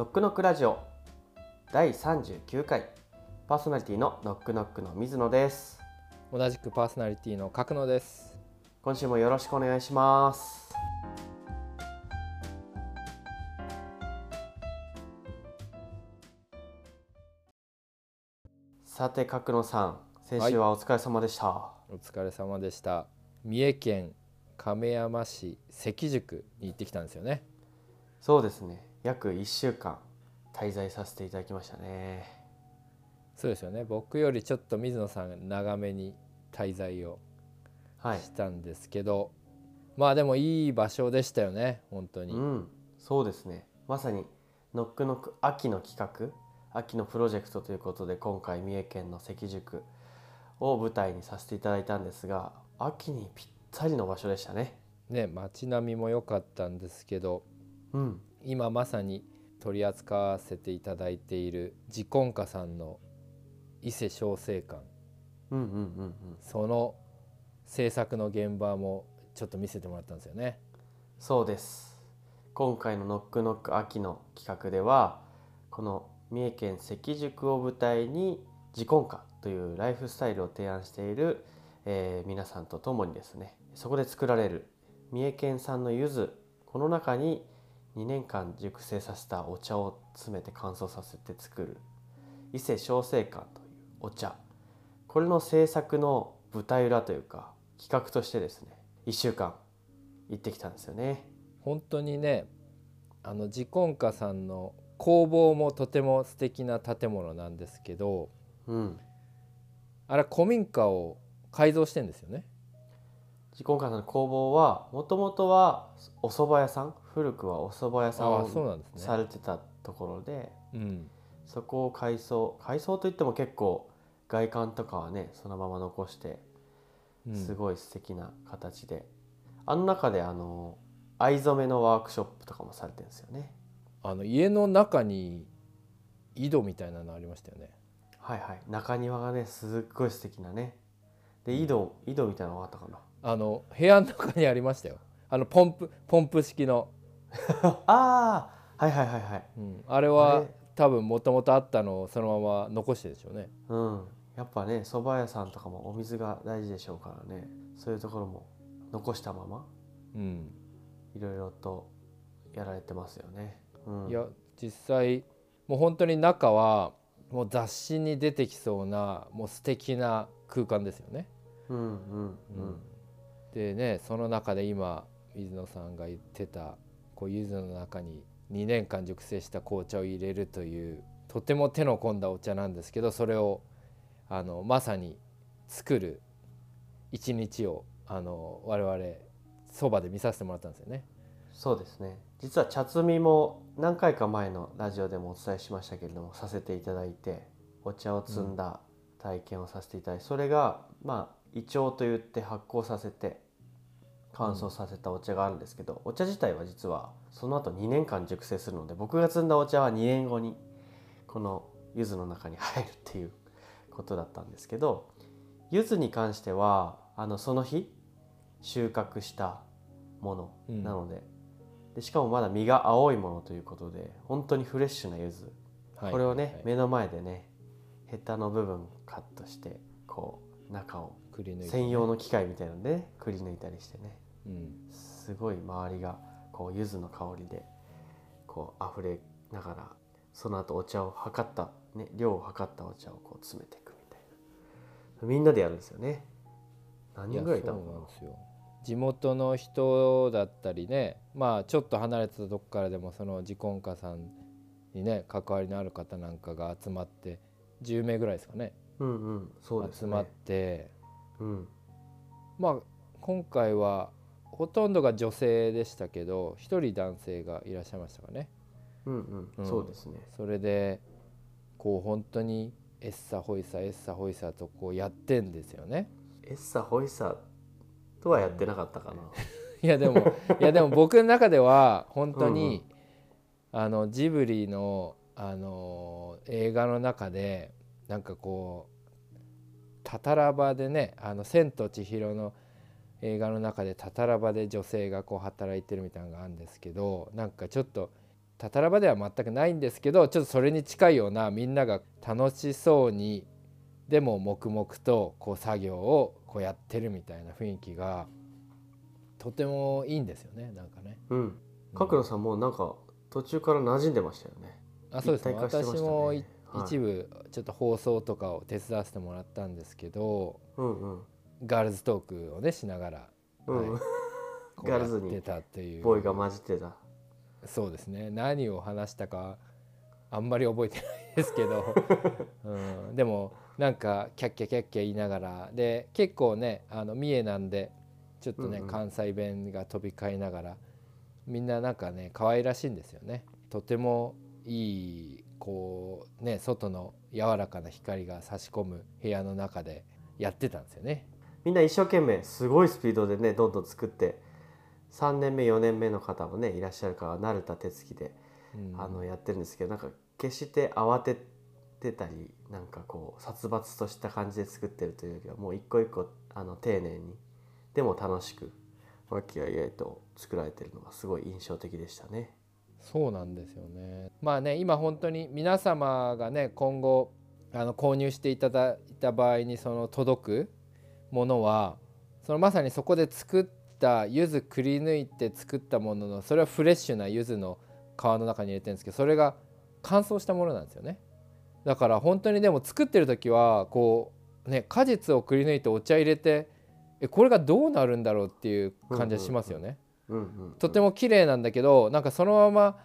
ノックノックラジオ。第39回。パーソナリティのノックノックの水野です。同じくパーソナリティの角野です。今週もよろしくお願いします。さて角野さん。先週はお疲れ様でした、お疲れ様でした。三重県亀山市関宿に行ってきたんですよね。そうですね約1週間滞在させていただきましたね。そうですよね。僕よりちょっと水野さん長めに滞在をはい。したんですけど、まあでもいい場所でしたよね本当に、うんそうですね。まさにノックノック秋の企画秋のプロジェクトということで今回三重県の関宿を舞台にさせていただいたんですが秋にぴったりの場所でしたね。ね街並みも良かったんですけどうん今まさに取り扱わせていただいている自婚家さんの伊勢小生館。うんうんうんうん。その制作の現場もちょっと見せてもらったんですよね。そうです。今回のノックノック秋の企画ではこの三重県関宿を舞台に自婚歌というライフスタイルを提案している、えー皆さんと共にですねそこで作られる三重県産の柚子この中に2年間熟成させたお茶を詰めて乾燥させて作る伊勢小生館というお茶これの制作の舞台裏というか企画としてですね1週間行ってきたんですよね。本当にねあの自婚家さんの工房もとても素敵な建物なんですけどうん、あれ古民家を改造してんですよね。自婚家さんの工房はもともとはお蕎麦屋さん古くはお蕎麦屋さんをなんですね。されてたところでうん、そこを改装改装といっても結構外観とかはねそのまま残してうん。すごい素敵な形で、あの中であの藍染めのワークショップとかもされてるんですよね。あの家の中に井戸みたいなのありましたよね。はいはい。中庭がねすっごい素敵なね。で井戸井戸みたいなのがあったかな。あの部屋の中にありましたよ。あのポンプポンプ式の、ああはいはいはいはい。うん、あれあはれ？多分もともとあったのをそのまま残してるでしょうね。うん、やっぱね蕎麦屋さんとかもお水が大事でしょうからね。そういうところも残したままうん、いろいろとやられてますよね。うん、いや実際もう本当に中はもう雑誌に出てきそうなもう素敵な空間ですよね。うんうん。うん。でねその中で今水野さんが言ってたこう柚子の中に2年間熟成した紅茶を入れるというとても手の込んだお茶なんですけどそれをあのまさに作る一日をあの我々そばで見させてもらったんですよね。そうですね実は茶摘みも何回か前のラジオでもお伝えしましたけれどもさせていただいてお茶を摘んだ体験をさせていただいて、それがまあ胃腸といって発酵させて乾燥させたお茶があるんですけど、お茶自体は実はその後2年間熟成するので僕が摘んだお茶は2年後にこの柚子の中に入るっていうことだったんですけど柚子に関してはあのその日収穫したものうんなので,、でしかもまだ実が青いものということで本当にフレッシュな柚子、はい。これをね、はい。目の前でねヘタの部分カットしてこう中をくり抜いてね。専用の機械みたいなので、ね、くり抜いたりしてね。うん。すごい周りがこう柚子の香りでこう溢れながらその後お茶を測った、ね、量を測ったお茶をこう詰めていくみたいな。みんなでやるんですよね。何人ぐらいいたのそうなんですよ。地元の人だったりねまあちょっと離れてたとこからでもその自婚家さんにね関わりのある方なんかが集まって10名ぐらいですかね。うんうんそうですね。集まってうん。まあ今回はほとんどが女性でしたけど一人男性がいらっしゃいましたかね。うんうん、うん。そうですね。それでこう本当にエッサホイサエッサホイサとこうやってんですよね。エッサホイサとはやってなかったかな、いやでも いやでも僕の中では本当にあのジブリのあの映画の中でなんかこうタタラバでね「あの千と千尋」の映画の中でタタラバで女性がこう働いてるみたいなのがあるんですけどなんかちょっとタタラ場では全くないんですけどちょっとそれに近いようなみんなが楽しそうにでも黙々とこう作業をこうやってるみたいな雰囲気がとてもいいんですよねなんかね。うん。角野さんもなんか途中から馴染んでましたよね。あそうですね。ね。私もいはい。一部ちょっと放送とかを手伝わせてもらったんですけどうんうん。ガールズトークをねしながら、うん、ガールズにやってたっていう。ボーイが混じってた。そうですね。何を話したかあんまり覚えてないですけど、うん、でもなんかキャッキャキャッキャ言いながら。で結構ねあの三重なんでちょっとね、うんうん。関西弁が飛び交いながら。みんななんかね可愛らしいんですよね。とてもいいこうね外の柔らかな光が差し込む部屋の中でやってたんですよね。みんな一生懸命すごいスピードでねどんどん作って3年目4年目の方もねいらっしゃるから慣れた手つきで、うんあのやってるんですけどなんか決して慌ててたりなんかこう殺伐とした感じで作ってるというよりはもう一個一個あの丁寧にでも楽しく和気あいあいと作られてるのがすごい印象的でしたね。そうなんですよね。まあね今本当に皆様がね今後あの購入していただいた場合にその届くものはそのまさにそこで作った柚子くり抜いて作ったもののそれはフレッシュな柚子の皮の中に入れてるんですけどそれが乾燥したものなんですよね。だから本当にでも作ってる時はこうね果実をくり抜いてお茶入れてえこれがどうなるんだろうっていう感じはしますよね。うんうん、とても綺麗なんだけどなんかそのまま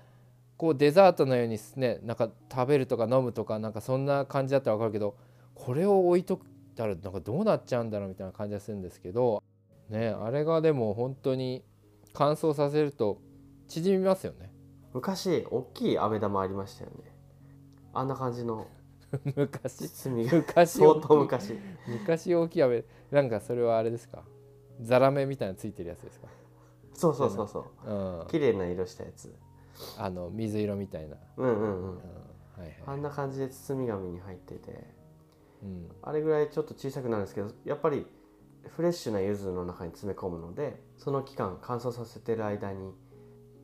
こうデザートのようにねなんか食べるとか飲むとかなんかそんな感じだったら分かるけどこれを置いとくたらなんかどうなっちゃうんだろうみたいな感じがするんですけどねあれがでも本当に乾燥させると縮みますよね。昔大きい飴玉ありましたよね。あんな感じの。昔。昔相当昔。昔大きい飴。なんかそれはあれですか？ザラメみたいなのついてるやつですか？そうそうそうそう。うん。綺麗な色したやつ。あの水色みたいな、うんうんうん。うん。はいはい。あんな感じで包み紙に入ってて。うん。あれぐらいちょっと小さくなるんですけどやっぱりフレッシュな柚子の中に詰め込むのでその期間乾燥させてる間に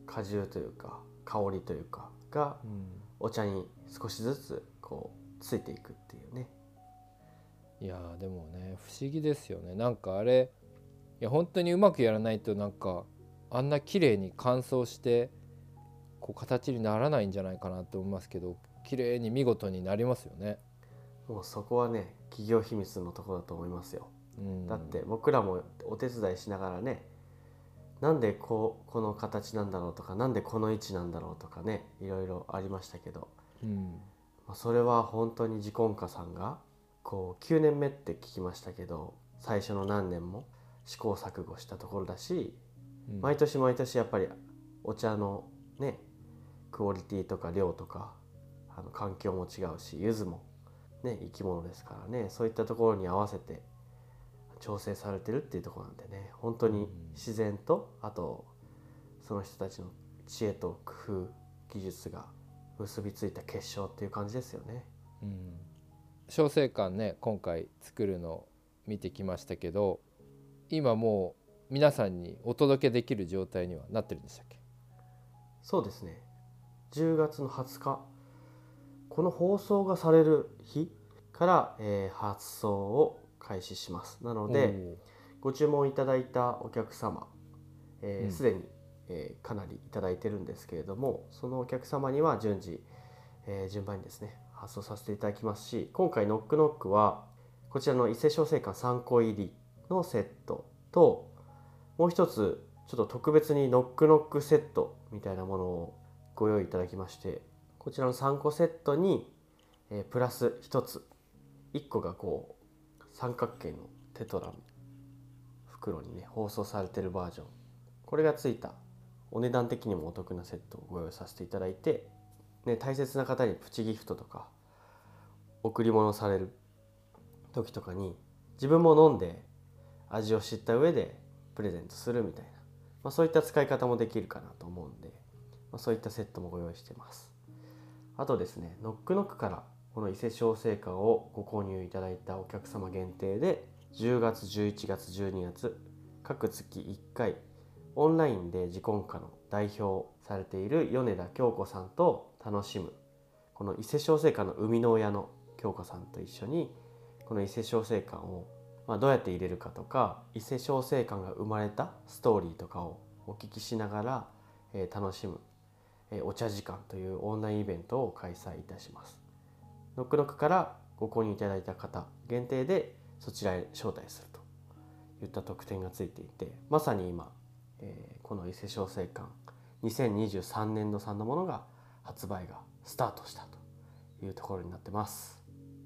果汁というか香りというかがうん。お茶に少しずつこうついていくっていうね。いやーでもね不思議ですよね。なんかあれいや本当にうまくやらないとなんかあんな綺麗に乾燥してこう形にならないんじゃないかなと思いますけど綺麗に見事になりますよね。もうそこはね企業秘密のところだと思いますよ。うん、だって僕らもお手伝いしながらねなんでこうこの形なんだろうとかなんでこの位置なんだろうとかねいろいろありましたけど、うん。まあ、それは本当に自根家さんがこう9年目って聞きましたけど最初の何年も試行錯誤したところだしうん毎年毎年やっぱりお茶のねクオリティとか量とかあの環境も違うし柚子もね生き物ですからねそういったところに合わせて調整されてるっていうところなんでね本当に自然とあとその人たちの知恵と工夫技術が結びついた結晶っていう感じですよね。うん。小生館ね今回作るの見てきましたけど今もう皆さんにお届けできる状態にはなってるんでしたっけ？そうですね。10月の20日。この放送がされる日から、えー発送を開始します。なのでご注文いただいたお客様すで、うん。既に、えーかなりいただいてるんですけれどもそのお客様には順次、えー順番にですね発送させていただきますし今回ノックノックはこちらの伊勢小生館3個入りのセットともう一つちょっと特別にノックノックセットみたいなものをご用意いただきましてこちらの3個セットに、えプラス1つ1個がこう三角形のテトラの袋にね包装されてるバージョン。これがついたお値段的にもお得なセットをご用意させていただいて、ね、大切な方にプチギフトとか贈り物される時とかに自分も飲んで味を知った上でプレゼントするみたいな、まあ、そういった使い方もできるかなと思うんで、まあ、そういったセットもご用意してます。あとですねノックノックからこの伊勢小生館をご購入いただいたお客様限定で10月11月12月各月1回オンラインで自婚歌の代表されている米田京子さんと楽しむこの伊勢小生館の生みの親の京子さんと一緒にこの伊勢小生館を、まあ、どうやって入れるかとか伊勢小生館が生まれたストーリーとかをお聞きしながら、えー楽しむ、えーお茶時間というオンラインイベントを開催いたします。ノックノックからご購入いただいた方限定でそちらへ招待するといった特典がついていてまさに今、えーこの伊勢小生館2023年度産のものが発売がスタートしたというところになってます。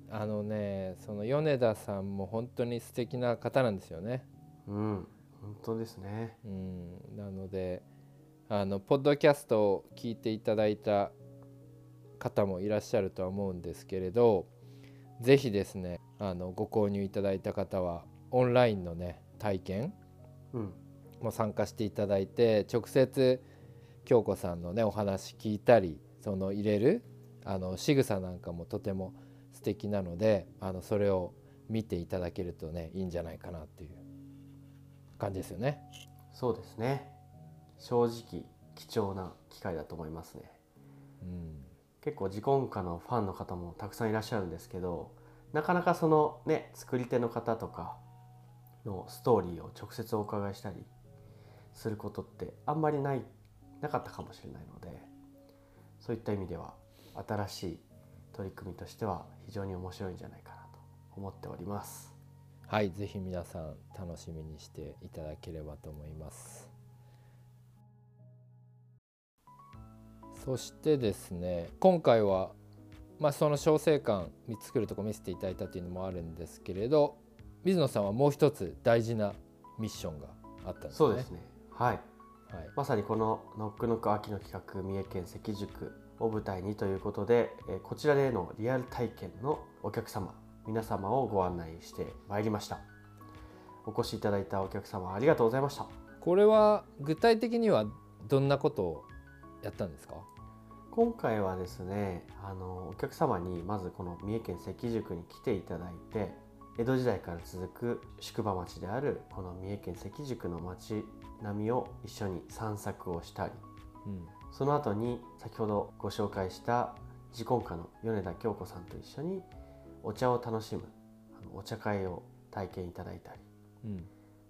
あのねその米田さんも本当に素敵な方なんですよね。うん、本当ですね。うん、なのであのポッドキャストを聞いていただいた方もいらっしゃるとは思うんですけれどぜひですねあのご購入いただいた方はオンラインのね体験うん、も参加していただいて直接京子さんのねお話聞いたりその入れるあの仕草なんかもとても素敵なのであのそれを見ていただけるとねいいんじゃないかなっていう感じですよね。そうですね。正直貴重な機会だと思いますね。うん結構自婚歌のファンの方もたくさんいらっしゃるんですけどなかなかそのね作り手の方とかのストーリーを直接お伺いしたりすることってあんまりないなかったかもしれないのでそういった意味では新しい取り組みとしては非常に面白いんじゃないかなと思っております。はい、ぜひ皆さん楽しみにしていただければと思います。そしてですね、今回はまあその小生館見作るとこ見せていただいたというのもあるんですけれど、水野さんはもう一つ大事なミッションがあったんですね。そうですねはいはい。まさにこの「ノックノック秋の企画三重県関宿」を舞台にということで、えーこちらでのリアル体験のお客様皆様をご案内してまいりましたお越しいただいたお客様ありがとうございましたこれは具体的にはどんなことをやったんですか？今回はですねあのお客様にまずこの三重県関宿に来ていただいて江戸時代から続く宿場町であるこの三重県関宿の町並みを一緒に散策をしたりうん。その後に先ほどご紹介した自婚家の米田京子さんと一緒にお茶を楽しむお茶会を体験いただいたりうん。ま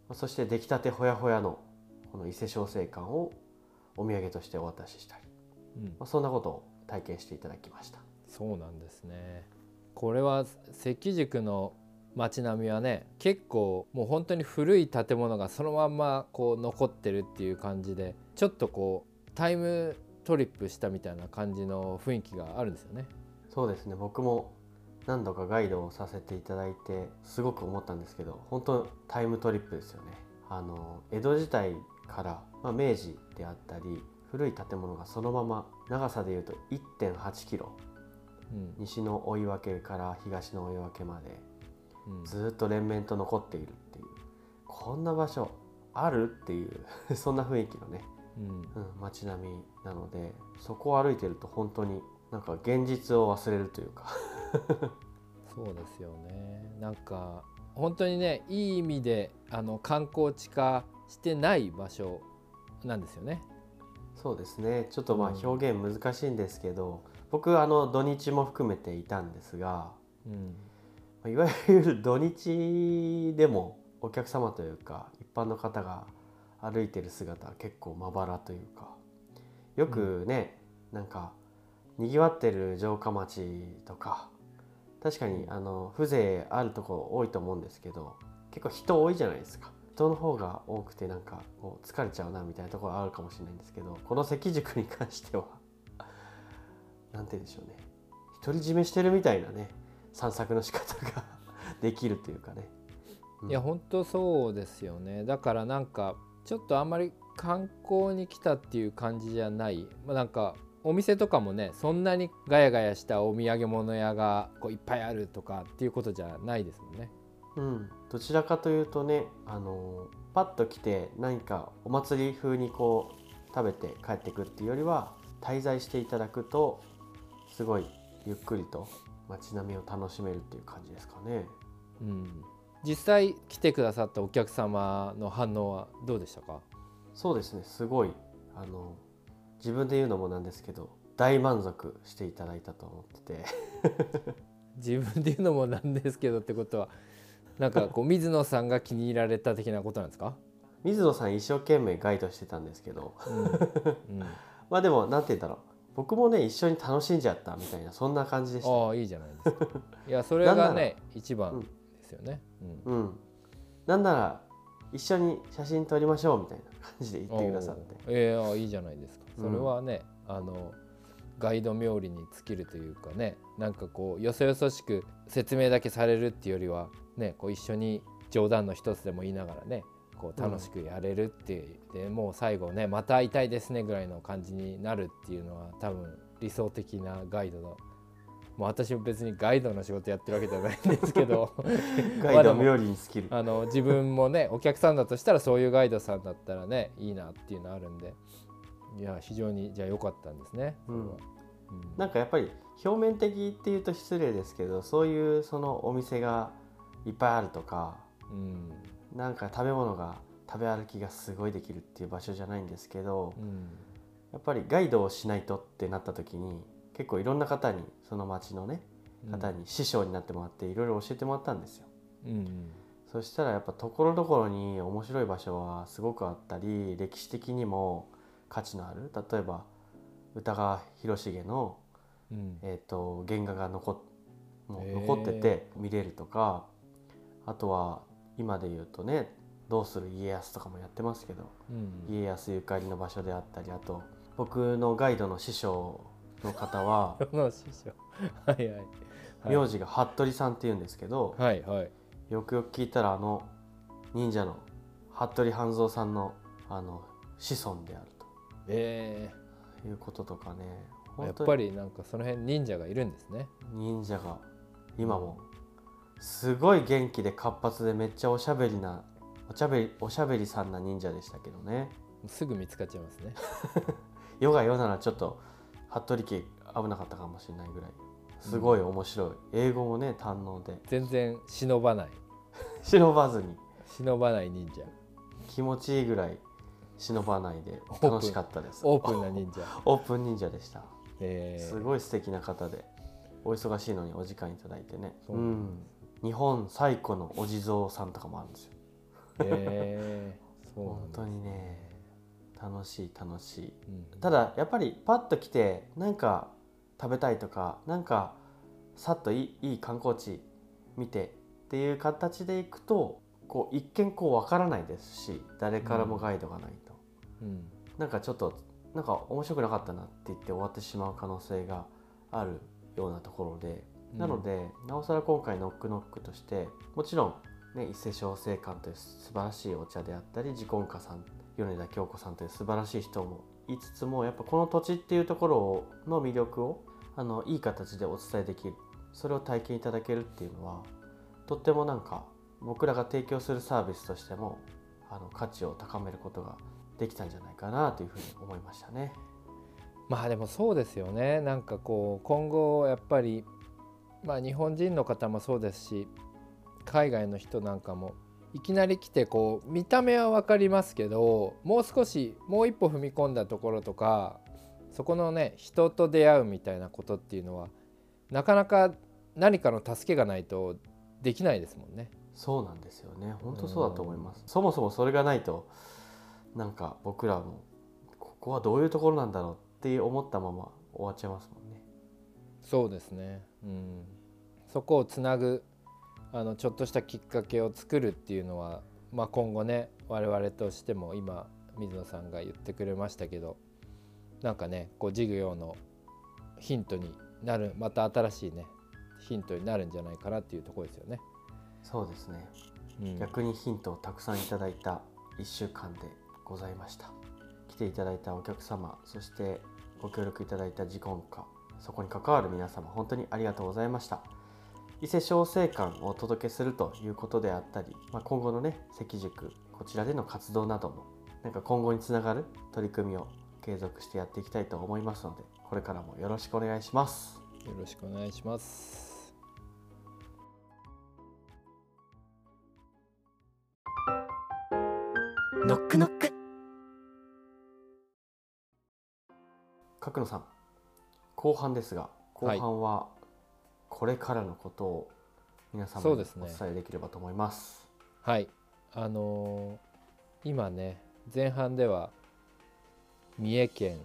あそして出来たてほやほやのこの伊勢小生館をお土産としてお渡ししたり、うんま。あ、そんなことを体験していただきましたそうなんですね。これは関宿の街並みはね結構もう本当に古い建物がそのまんまこう残ってるっていう感じでちょっとこうタイムトリップしたみたいな感じの雰囲気があるんですよね。そうですね。僕も何度かガイドをさせていただいてすごく思ったんですけど本当タイムトリップですよね。あの江戸時代から、まあ、明治であったり古い建物がそのまま長さでいうと1.8キロ。うん。西の追い分けから東の追い分けまでうん。ずっと連綿と残っているっていう。こんな場所あるっていう そんな雰囲気のね、うん。うん、街並みなのでそこを歩いてると本当になんか現実を忘れるというか。そうですよね。なんか本当にねいい意味であの観光地化してない場所なんですよね。そうですね。ちょっとまあうん。表現難しいんですけど、僕あの土日も含めていたんですがうん。まあいわゆる土日でもお客様というか一般の方が歩いてる姿は結構まばらというかよくね、なんかにぎわってる城下町とか確かにあの風情あるところ多いと思うんですけど結構人多いじゃないですか。人の方が多くてなんかこう疲れちゃうなみたいなところあるかもしれないんですけどこの関宿に関してはなんて言うんでしょうね。独り占めしてるみたいなね散策の仕方が できるというかね、うん。いや本当そうですよね。だからなんかちょっとあんまり観光に来たっていう感じじゃない、まあ、なんかお店とかもねそんなにガヤガヤしたお土産物屋がこういっぱいあるとかっていうことじゃないですもんね。うん、どちらかというとねあのパッと来て何かお祭り風にこう食べて帰ってくっていうよりは滞在していただくとすごいゆっくりと街並みを楽しめるっていう感じですかね。うん、実際来てくださったお客様の反応はどうでしたか？そうですねすごいあの自分で言うのもなんですけど大満足していただいたと思ってて。自分で言うのもなんですけどってことはなんかこう水野さんが気に入られた的なことなんですか、水野さん一生懸命ガイドしてたんですけど。うんうん、まあでもなんて言うんだろう。僕もね一緒に楽しんじゃったみたいなそんな感じでした、ああいいじゃないですか。いやそれがね一番ですよね、うん。うん、なんなら一緒に写真撮りましょうみたいな感じで言ってくださって。ええああいいじゃないですか。うん。それはね、あのガイド冥利に尽きるというかねなんかこうよそよそしく説明だけされるっていうよりはねこう一緒に冗談の一つでも言いながらねこう楽しくやれるっていう、でもう最後ねまた会いたいですねぐらいの感じになるっていうのは多分理想的なガイドのもう私も別にガイドの仕事やってるわけじゃないんですけど。ガイド冥利に尽きる。あの自分もねお客さんだとしたらそういうガイドさんだったらねいいなっていうのあるんで。いや非常にじゃあ良かったんですね。うん。なんかやっぱり表面的っていうと失礼ですけどそういうそのお店がいっぱいあるとかうん。なんか食べ物が食べ歩きがすごいできるっていう場所じゃないんですけどうん。やっぱりガイドをしないとってなった時に結構いろんな方にその町のね方に師匠になってもらっていろいろ教えてもらったんですよ。うんそしたらやっぱところどころに面白い場所はすごくあったり歴史的にも価値のある例えば歌川広重の、うん。えー、と原画が残っもう残ってて見れるとかあとは今で言うとね「どうする家康」とかもやってますけどうん。家康ゆかりの場所であったりあと僕のガイドの師匠の方は はいはい。はい。名字が服部さんっていうんですけど、はいはい。よくよく聞いたらあの忍者の服部半蔵さんのあの子孫であるえということとかね。ー、やっぱりなんかその辺忍者がいるんですね。忍者が今もすごい元気で活発でめっちゃおしゃべりなおしゃべりおしゃべりさんな忍者でしたけどね。すぐ見つかっちゃいますね。世が世ならちょっと服部家危なかったかもしれないぐらい。すごい面白い、英語もね堪能で。全然忍ばない。忍ばずに。忍ばない忍者。気持ちいいぐらい忍ばないで楽しかったです。オープンな忍者。オープン忍者でした。えー、すごい素敵な方でお忙しいのにお時間いただいてね。そう。んん。日本最古のお地蔵さんとかもあるんですよ。えー、そう本当にね楽しい楽しい。うん。ただやっぱりパッと来てなんか食べたいとかなんかさっといい観光地見てっていう形でいくとこう一見こうわからないですし誰からもガイドがないと、うん。なんかちょっとなんか面白くなかったなって言って終わってしまう可能性があるようなところで、なのでなおさら今回ノックノックとしてもちろん、ね、伊勢小生館という素晴らしいお茶であったり自根家さん米田京子さんという素晴らしい人もいつつもやっぱこの土地っていうところの魅力をあのいい形でお伝えできるそれを体験いただけるっていうのはとってもなんか僕らが提供するサービスとしてもあの価値を高めることができたんじゃないかなというふうに思いましたね。まあでもそうですよねなんかこう今後やっぱりまあ日本人の方もそうですし海外の人なんかもいきなり来てこう見た目は分かりますけどもう少しもう一歩踏み込んだところとかそこのね人と出会うみたいなことっていうのはなかなか何かの助けがないとできないですもんね。そうなんですよね。本当そうだと思います。そもそもそれがないとなんか僕らもここはどういうところなんだろうって思ったまま終わっちゃいますもんね。そうですね、うん、そこをつなぐあのちょっとしたきっかけを作るっていうのは、まあ、今後ね我々としても今水野さんが言ってくれましたけどなんかねこう事業のヒントになるまた新しいねヒントになるんじゃないかなっていうところですよね。そうですね。うん、逆にヒントをたくさんいただいた1週間でございました。来ていただいたお客様そしてご協力いただいた自根家そこに関わる皆様本当にありがとうございました伊勢小生館をお届けするということであったり、まあ、今後のね関塾こちらでの活動などもなんか今後につながる取り組みを継続してやっていきたいと思いますのでこれからもよろしくお願いします。よろしくお願いします。ノックノック。角野さん後半ですが後半はこれからのことを皆様におそうですね。伝えできればと思います。はい。あのー今ね前半では三重県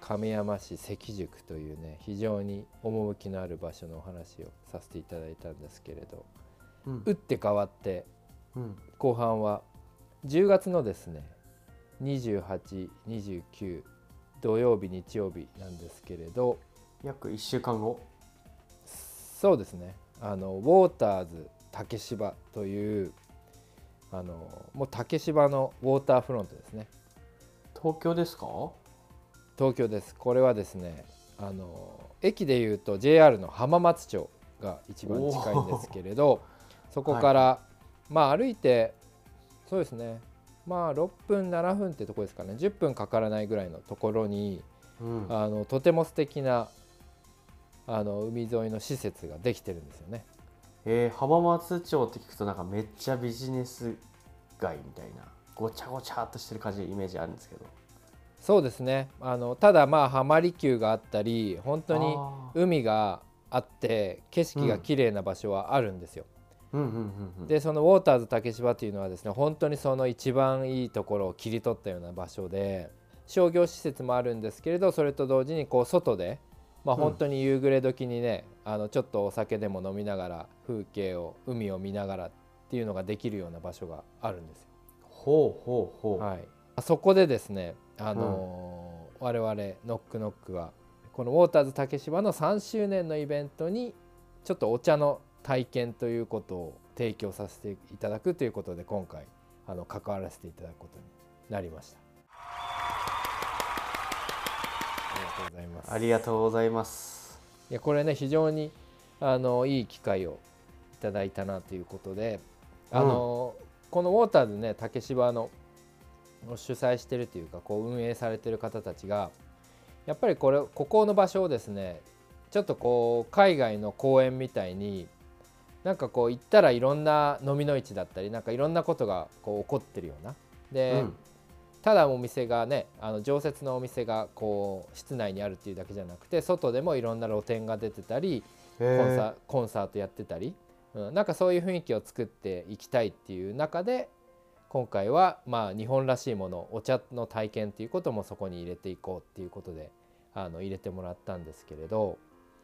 亀山市関宿というね非常に趣のある場所のお話をさせていただいたんですけれどうん。打って変わってうん。後半は10月のですね2829土曜日日曜日なんですけれど約1週間後そうですね。あのウォーターズ竹芝というあのもう竹芝のウォーターフロントですね。東京ですか？東京です。これはですねあの駅でいうと JR の浜松町が一番近いんですけれどそこから、まあ歩いてそうですね。まあ6分7分ってとこですかね。10分かからないぐらいのところにうん。あのとても素敵なあの海沿いの施設ができてるんですよね。えー浜松町って聞くとなんかめっちゃビジネス街みたいなごちゃごちゃっとしてる感じイメージあるんですけど。そうですね。あのただまあ浜離宮があったり本当に海があって景色が綺麗な場所はあるんですよ。でそのウォーターズ竹芝っていうのはですね本当にその一番いいところを切り取ったような場所で商業施設もあるんですけれどそれと同時にこう外で、まあ、うん本当に夕暮れ時にね、あのちょっとお酒でも飲みながら風景を海を見ながらっていうのができるような場所があるんですよ。ほうほうほう、はい、そこでですね、あのー我々ノックノックはこのウォーターズ竹芝の3周年のイベントにちょっとお茶の体験ということを提供させていただくということで今回あの関わらせていただくことになりました。とうございます。ありがとうございます。いやこれね非常にあのいい機会をいただいたなということで、あのこのウォーターズね竹芝の主催してるというかこう運営されてる方たちがやっぱりこれここの場所をですねちょっとこう海外の公園みたいになんかこう行ったらいろんな飲みの市だったりなんかいろんなことがこう起こってるような。で、うんただお店がねあの常設のお店がこう室内にあるっていうだけじゃなくて外でもいろんな露店が出てたりコンへサコンサートやってたり、うん、なんかそういう雰囲気を作っていきたいっていう中で今回はまあ日本らしいものお茶の体験っていうこともそこに入れていこうっていうことであの入れてもらったんですけれど、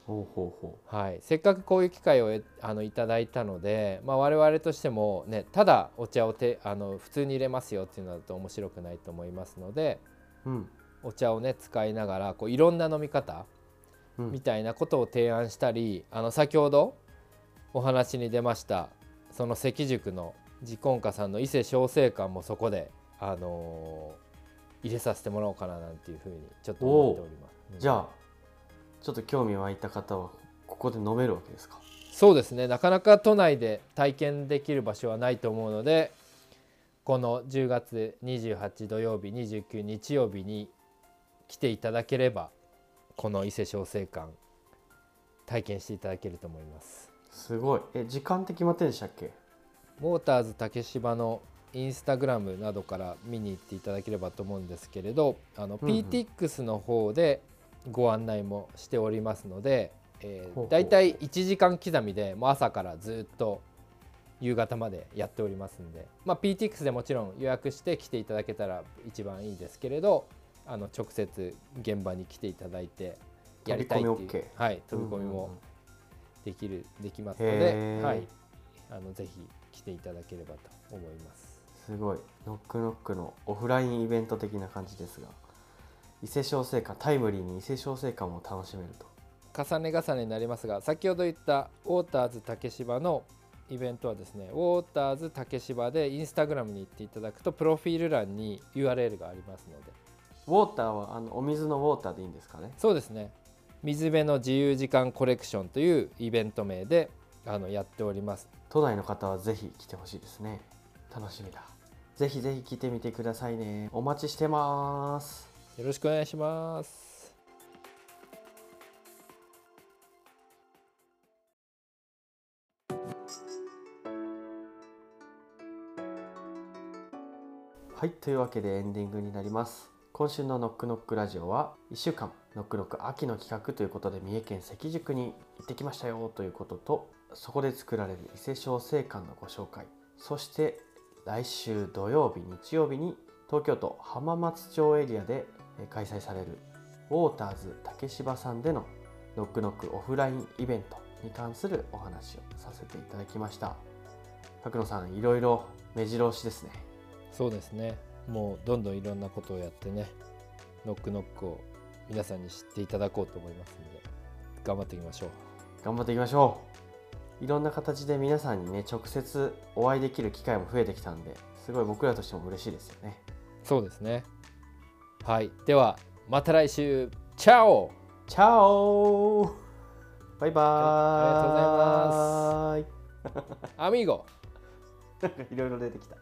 ほうほうほはい、せっかくこういう機会をえあのいただいたので、まあ、我々としても、ね、ただお茶をてあの普通に入れますよっていうのだと面白くないと思いますのでううん。お茶をね使いながらこういろんな飲み方うん。みたいなことを提案したりあの先ほどお話に出ましたその関宿の自婚家さんの伊勢小生館もそこで、あのー入れさせてもらおうかななんていうふうにちょっと思っております。う。んじゃあちょっと興味湧いた方はここで飲めるわけですか？そうですね。なかなか都内で体験できる場所はないと思うのでこの10月28土曜日29日曜日に来ていただければこの伊勢小生館体験していただけると思います。すごい。え時間って決まってるんでしたっけ？ウォーターズ竹芝のインスタグラムなどから見に行っていただければと思うんですけれどあの、うんうん。PTX の方でご案内もしておりますので、えーほうほう。だいたい1時間刻みでもう朝からずっと夕方までやっておりますんで、まあ、PTX でもちろん予約して来ていただけたら一番いいですけれどあの直接現場に来ていただいてやりたいっていう飛び込み OK はい、飛び込みもできるできますのへで、ー。はい、あのぜひ来ていただければと思います。すごい。ノックノックのオフラインイベント的な感じですが伊勢小生館タイムリーに伊勢小生館も楽しめると。重ね重ねになりますが先ほど言ったウォーターズ竹芝のイベントはですねウォーターズ竹芝でインスタグラムに行っていただくとプロフィール欄に URL がありますので。ウォーターはあのお水のウォーターでいいんですかね？そうですね。水辺の自由時間コレクションというイベント名であのやっております。都内の方はぜひ来てほしいですね。楽しみだ。ぜひぜひ来てみてくださいね。お待ちしてますよろしくお願いします。はいというわけでエンディングになります。今週のノックノックラジオは1週間ノックノック秋の企画ということで三重県関宿に行ってきましたよということとそこで作られる伊勢小生館のご紹介そして来週土曜日日曜日に東京都浜松町エリアで開催されるウォーターズ竹芝さんでのノックノックオフラインイベントに関するお話をさせていただきました。角野さんいろいろ目白押しですね。そうですね。もうどんどんいろんなことをやってねノックノックを皆さんに知っていただこうと思いますので頑張っていきましょう。頑張っていきましょう。いろんな形で皆さんにね直接お会いできる機会も増えてきたんですごい僕らとしても嬉しいですよね。そうですねはい。ではまた来週。チャオ。チャオ。バイバーイ、はいありがとうございます。アミーゴ。いろいろ出てきた